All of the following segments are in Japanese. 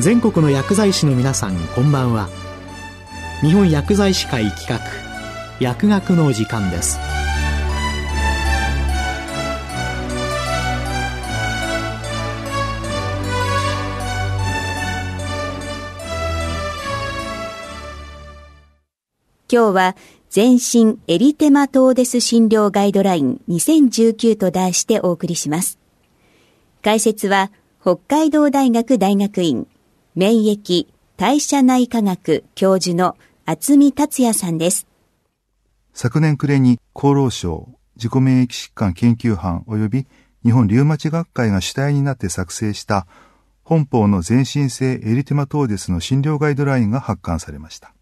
全国の薬剤師の皆さんこんばんは日本薬剤師会企画薬学の時間です今日は全身エリテマトーデス診療ガイドライン2019と題してお送りします。解説は北海道大学大学院免疫代謝内科学教授の厚見達也さんです。昨年暮れに厚労省自己免疫疾患研究班及び日本リウマチ学会が主体になって作成した本邦の全身性エリテマトーデスの診療ガイドラインが発刊されました。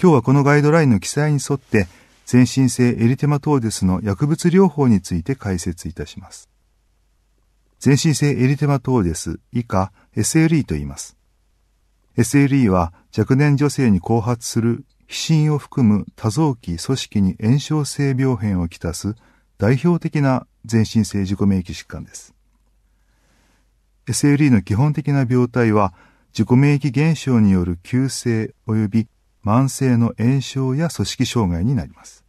今日はこのガイドラインの記載に沿って全身性エリテマトーデスの薬物療法について解説いたします。全身性エリテマトーデス以下 SLE と言います。SLE は若年女性に後発する皮疹を含む多臓器組織に炎症性病変をきたす代表的な全身性自己免疫疾患です。SLE の基本的な病態は自己免疫現象による急性及び慢性の炎症や組織障害になります。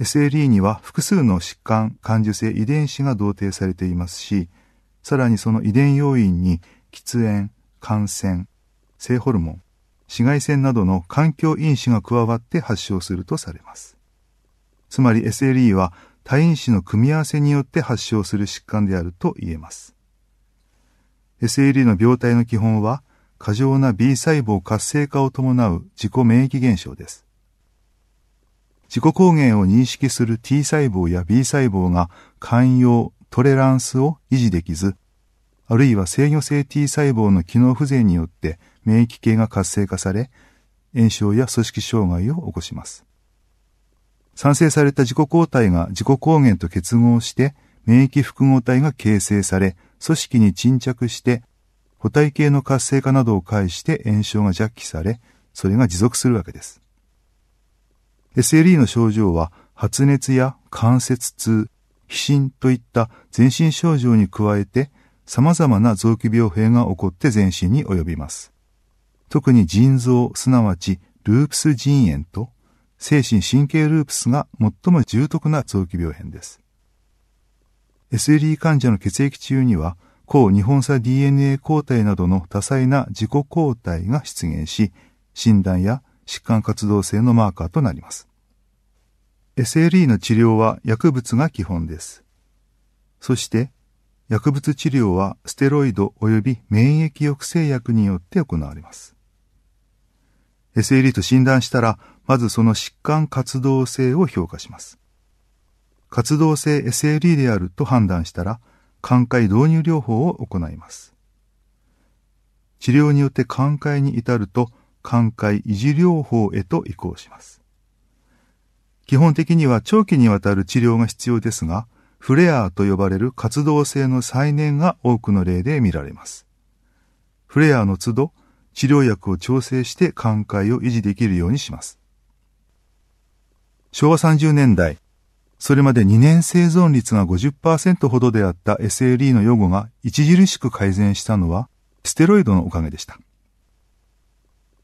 SLE には複数の疾患、感受性遺伝子が同定されていますし、さらにその遺伝要因に喫煙、感染、性ホルモン、紫外線などの環境因子が加わって発症するとされます。つまり SLE は多因子の組み合わせによって発症する疾患であると言えます。SLE の病態の基本は過剰な B 細胞活性化を伴う自己免疫現象です。自己抗原を認識する T 細胞や B 細胞が寛容、トレランスを維持できず、あるいは制御性 T 細胞の機能不全によって免疫系が活性化され、炎症や組織障害を起こします。産生された自己抗体が自己抗原と結合して、免疫複合体が形成され、組織に沈着して補体系の活性化などを介して炎症が弱気され、それが持続するわけです。SLE の症状は発熱や関節痛、皮疹といった全身症状に加えて様々な臓器病変が起こって全身に及びます。特に腎臓、すなわちループス腎炎と精神神経ループスが最も重篤な臓器病変です。SLE 患者の血液中には抗日本差 DNA 抗体などの多彩な自己抗体が出現し、診断や疾患活動性のマーカーとなります。SLE の治療は薬物が基本です。そして、薬物治療はステロイド及び免疫抑制薬によって行われます。SLE と診断したら、まずその疾患活動性を評価します。活動性 SLE であると判断したら、寛解導入療法を行います。治療によって寛解に至ると、寛解維持療法へと移行します。基本的には長期にわたる治療が必要ですが、フレアーと呼ばれる活動性の再燃が多くの例で見られます。フレアーの都度、治療薬を調整して寛解を維持できるようにします。昭和30年代、それまで2年生存率が50%ほどであった SLE の予後が著しく改善したのは、ステロイドのおかげでした。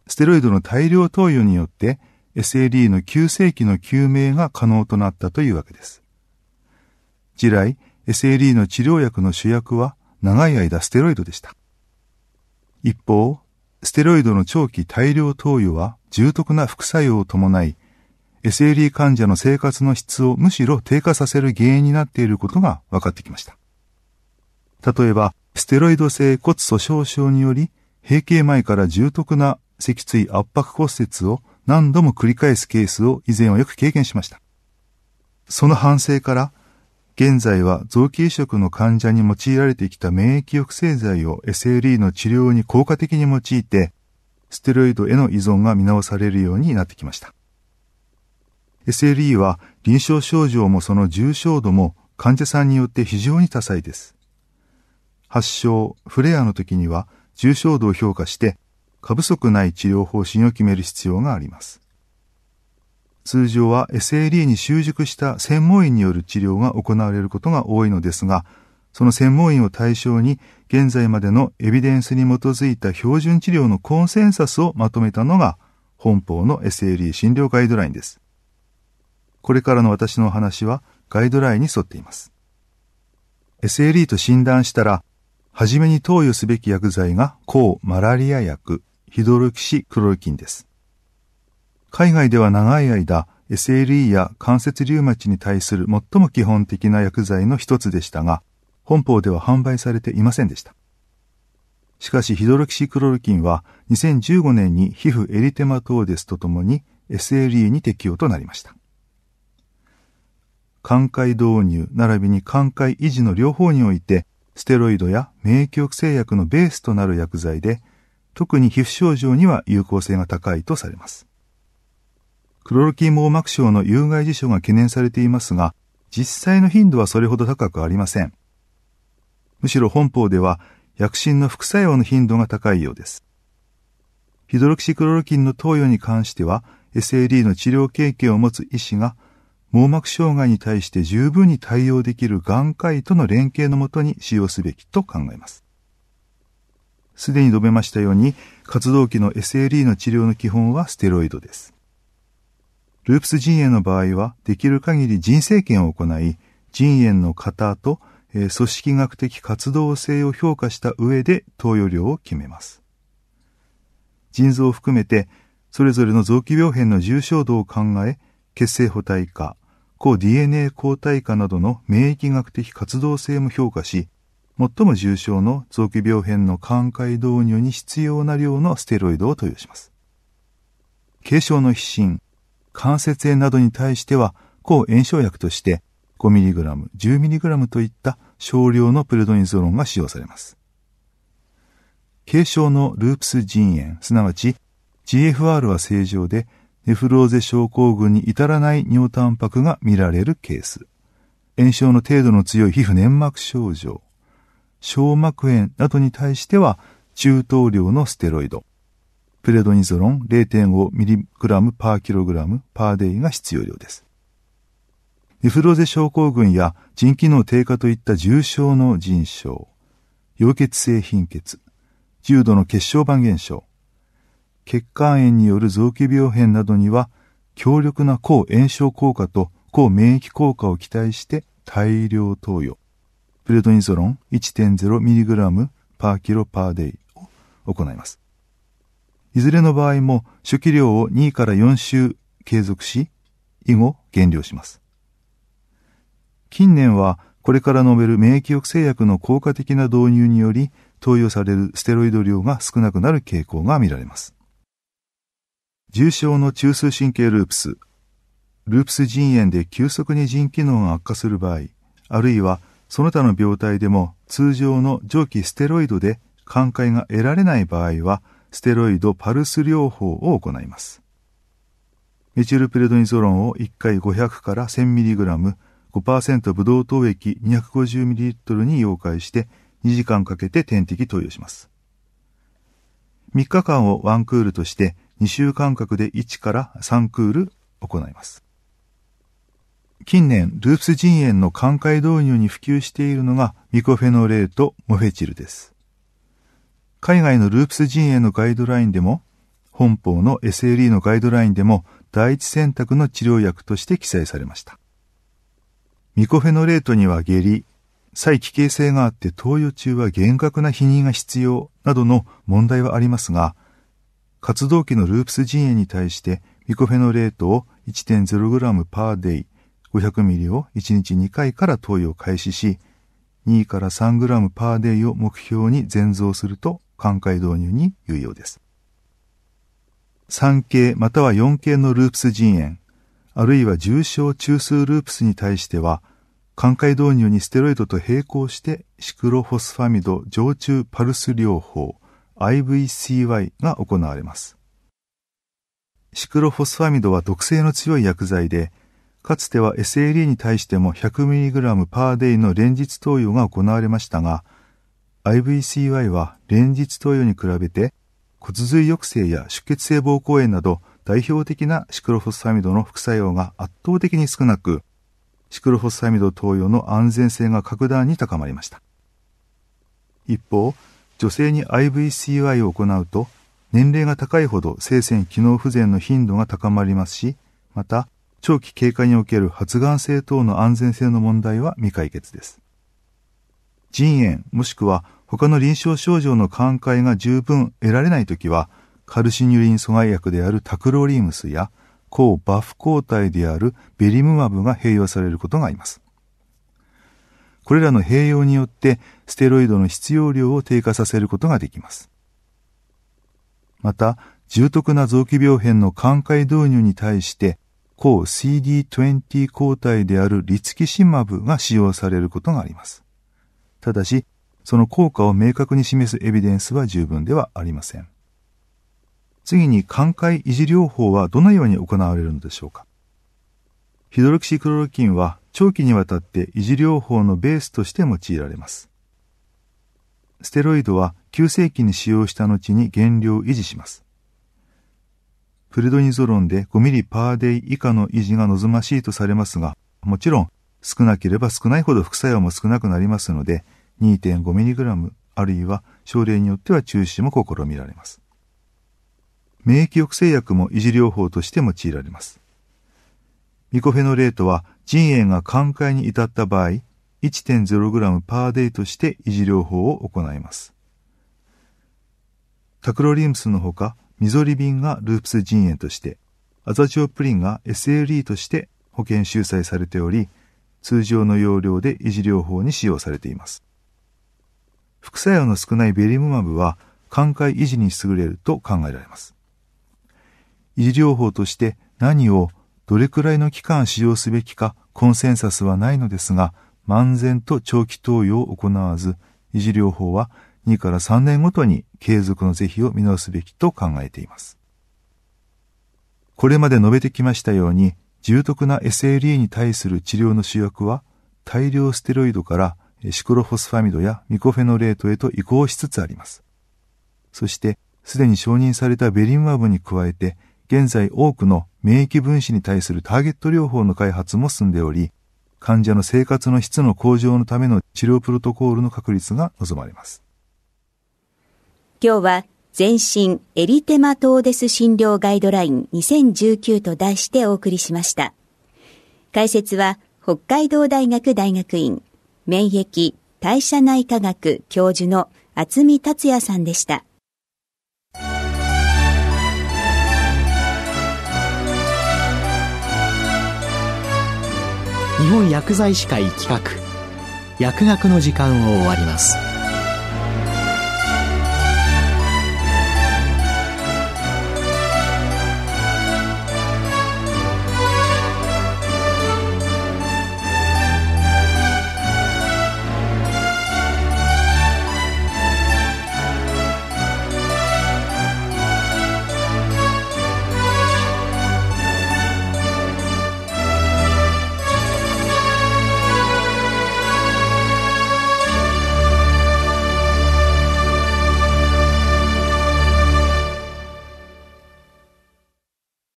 ステロイドの大量投与によって SLE の急性期の救命が可能となったというわけです。従来、SLE の治療薬の主役は長い間ステロイドでした。一方、ステロイドの長期大量投与は重篤な副作用を伴い、SLE 患者の生活の質をむしろ低下させる原因になっていることが分かってきました。例えば、ステロイド性骨粗鬆症により、閉経前から重篤な脊椎圧迫骨折を何度も繰り返すケースを以前はよく経験しました。その反省から、現在は臓器移植の患者に用いられてきた免疫抑制剤を SLE の治療に効果的に用いて、ステロイドへの依存が見直されるようになってきました。SLE は臨床症状もその重症度も患者さんによって非常に多彩です。発症、フレアの時には重症度を評価して過不足ない治療方針を決める必要があります。通常は SLE に習熟した専門医による治療が行われることが多いのですが、その専門医を対象に現在までのエビデンスに基づいた標準治療のコンセンサスをまとめたのが本邦の SLE 診療ガイドラインです。これからの私のお話はガイドラインに沿っています。SLE と診断したら、はじめに投与すべき薬剤が抗マラリア薬、ヒドロキシクロルキンです。海外では長い間、SLE や関節リウマチに対する最も基本的な薬剤の一つでしたが、本邦では販売されていませんでした。しかしヒドロキシクロルキンは2015年に皮膚エリテマトーデスとともに SLE に適用となりました。寛解導入並びに寛解維持の両方において、ステロイドや免疫抑制薬のベースとなる薬剤で、特に皮膚症状には有効性が高いとされます。クロロキン網膜症の有害事象が懸念されていますが、実際の頻度はそれほど高くありません。むしろ本邦では薬品の副作用の頻度が高いようです。ヒドロキシクロロキンの投与に関しては、SAD の治療経験を持つ医師が網膜障害に対して十分に対応できる眼科医との連携のもとに使用すべきと考えます。すでに述べましたように、活動期の SLE の治療の基本はステロイドです。ループス腎炎の場合は、できる限り腎生検を行い、腎炎の型と、えー、組織学的活動性を評価した上で投与量を決めます。腎臓を含めて、それぞれの臓器病変の重症度を考え、血清補体化、抗 DNA 抗体化などの免疫学的活動性も評価し、最も重症の臓器病変の寛解導入に必要な量のステロイドを投与します。軽症の皮疹、関節炎などに対しては、抗炎症薬として 5mg、10mg といった少量のプレドニゾロンが使用されます。軽症のループス腎炎、すなわち GFR は正常でネフローゼ症候群に至らない尿タンパクが見られるケース。炎症の程度の強い皮膚粘膜症状。小膜炎などに対しては中等量のステロイド。プレドニゾロン 0.5mg パーキログラムパーデイが必要量です。ネフローゼ症候群や腎機能低下といった重症の腎症、溶血性貧血、重度の血小板減少、血管炎による臓器病変などには強力な抗炎症効果と抗免疫効果を期待して大量投与。プレドニゾロン 1.0mg パーキロパーデイを行います。いずれの場合も初期量を2から4週継続し、以後減量します。近年はこれから述べる免疫抑制薬の効果的な導入により投与されるステロイド量が少なくなる傾向が見られます。重症の中枢神経ループス、ループス腎炎で急速に腎機能が悪化する場合、あるいはその他の病態でも通常の蒸気ステロイドで寛解が得られない場合は、ステロイドパルス療法を行います。メチルプレドニゾロンを1回500から 1000mg、5%ブドウ糖液 250ml に溶解して2時間かけて点滴投与します。3日間をワンクールとして2週間隔で1から3クール行います。近年、ループス腎炎の寛解導入に普及しているのがミコフェノレートモフェチルです。海外のループス腎炎のガイドラインでも、本邦の SLE のガイドラインでも第一選択の治療薬として記載されました。ミコフェノレートには下痢、再帰形性があって投与中は厳格な否認が必要などの問題はありますが、活動期のループス腎炎に対してミコフェノレートを 1.0g パーデイ 500ml を1日2回から投与を開始し、2から 3g パーデイを目標に全増すると寛解導入に有用です。3系または4系のループス腎炎、あるいは重症中枢ループスに対しては、寛解導入にステロイドと並行してシクロフォスファミド常駐パルス療法、IVCY が行われます。シクロフォスファミドは毒性の強い薬剤で、かつては SLE に対しても 100mg パーデイの連日投与が行われましたが、IVCY は連日投与に比べて骨髄抑制や出血性膀胱炎など代表的なシクロフォスファミドの副作用が圧倒的に少なく、シクロフォスファミド投与の安全性が格段に高まりました。一方、女性に IVCY を行うと、年齢が高いほど性腺機能不全の頻度が高まりますし、また、長期経過における発がん性等の安全性の問題は未解決です。腎炎もしくは他の臨床症状の寛解が十分得られないときは、カルシニュリン阻害薬であるタクロリームスや抗バフ抗体であるベリムマブが併用されることがあります。これらの併用によってステロイドの必要量を低下させることができます。また、重篤な臓器病変の寛解導入に対して抗 CD20 抗体であるリツキシマブが使用されることがあります。ただし、その効果を明確に示すエビデンスは十分ではありません。次に、寛解維持療法はどのように行われるのでしょうかヒドロキシクロロキンは長期にわたって維持療法のベースとして用いられます。ステロイドは急性期に使用した後に減量を維持します。プレドニゾロンで5ミリパーデイ以下の維持が望ましいとされますが、もちろん少なければ少ないほど副作用も少なくなりますので、2.5mg あるいは症例によっては中止も試みられます。免疫抑制薬も維持療法として用いられます。ミコフェノレートは腎炎が寛解に至った場合、1.0g パーデイとして維持療法を行います。タクロリウムスのほか、ミゾリビンがループス腎炎として、アザチオプリンが SLE として保険収載されており、通常の容量で維持療法に使用されています。副作用の少ないベリムマブは、寛解維持に優れると考えられます。維持療法として何をどれくらいの期間使用すべきかコンセンサスはないのですが、漫然と長期投与を行わず、維持療法は2から3年ごとに継続の是非を見直すべきと考えています。これまで述べてきましたように、重篤な SLE に対する治療の主役は、大量ステロイドからシクロフォスファミドやミコフェノレートへと移行しつつあります。そして、すでに承認されたベリンマブに加えて、現在多くの免疫分子に対するターゲット療法の開発も進んでおり、患者の生活の質の向上のための治療プロトコールの確立が望まれます。今日は全身エリテマトーデス診療ガイドライン2019と題してお送りしました。解説は北海道大学大学院免疫代謝内科学教授の厚見達也さんでした。日本薬剤師会企画薬学の時間を終わります。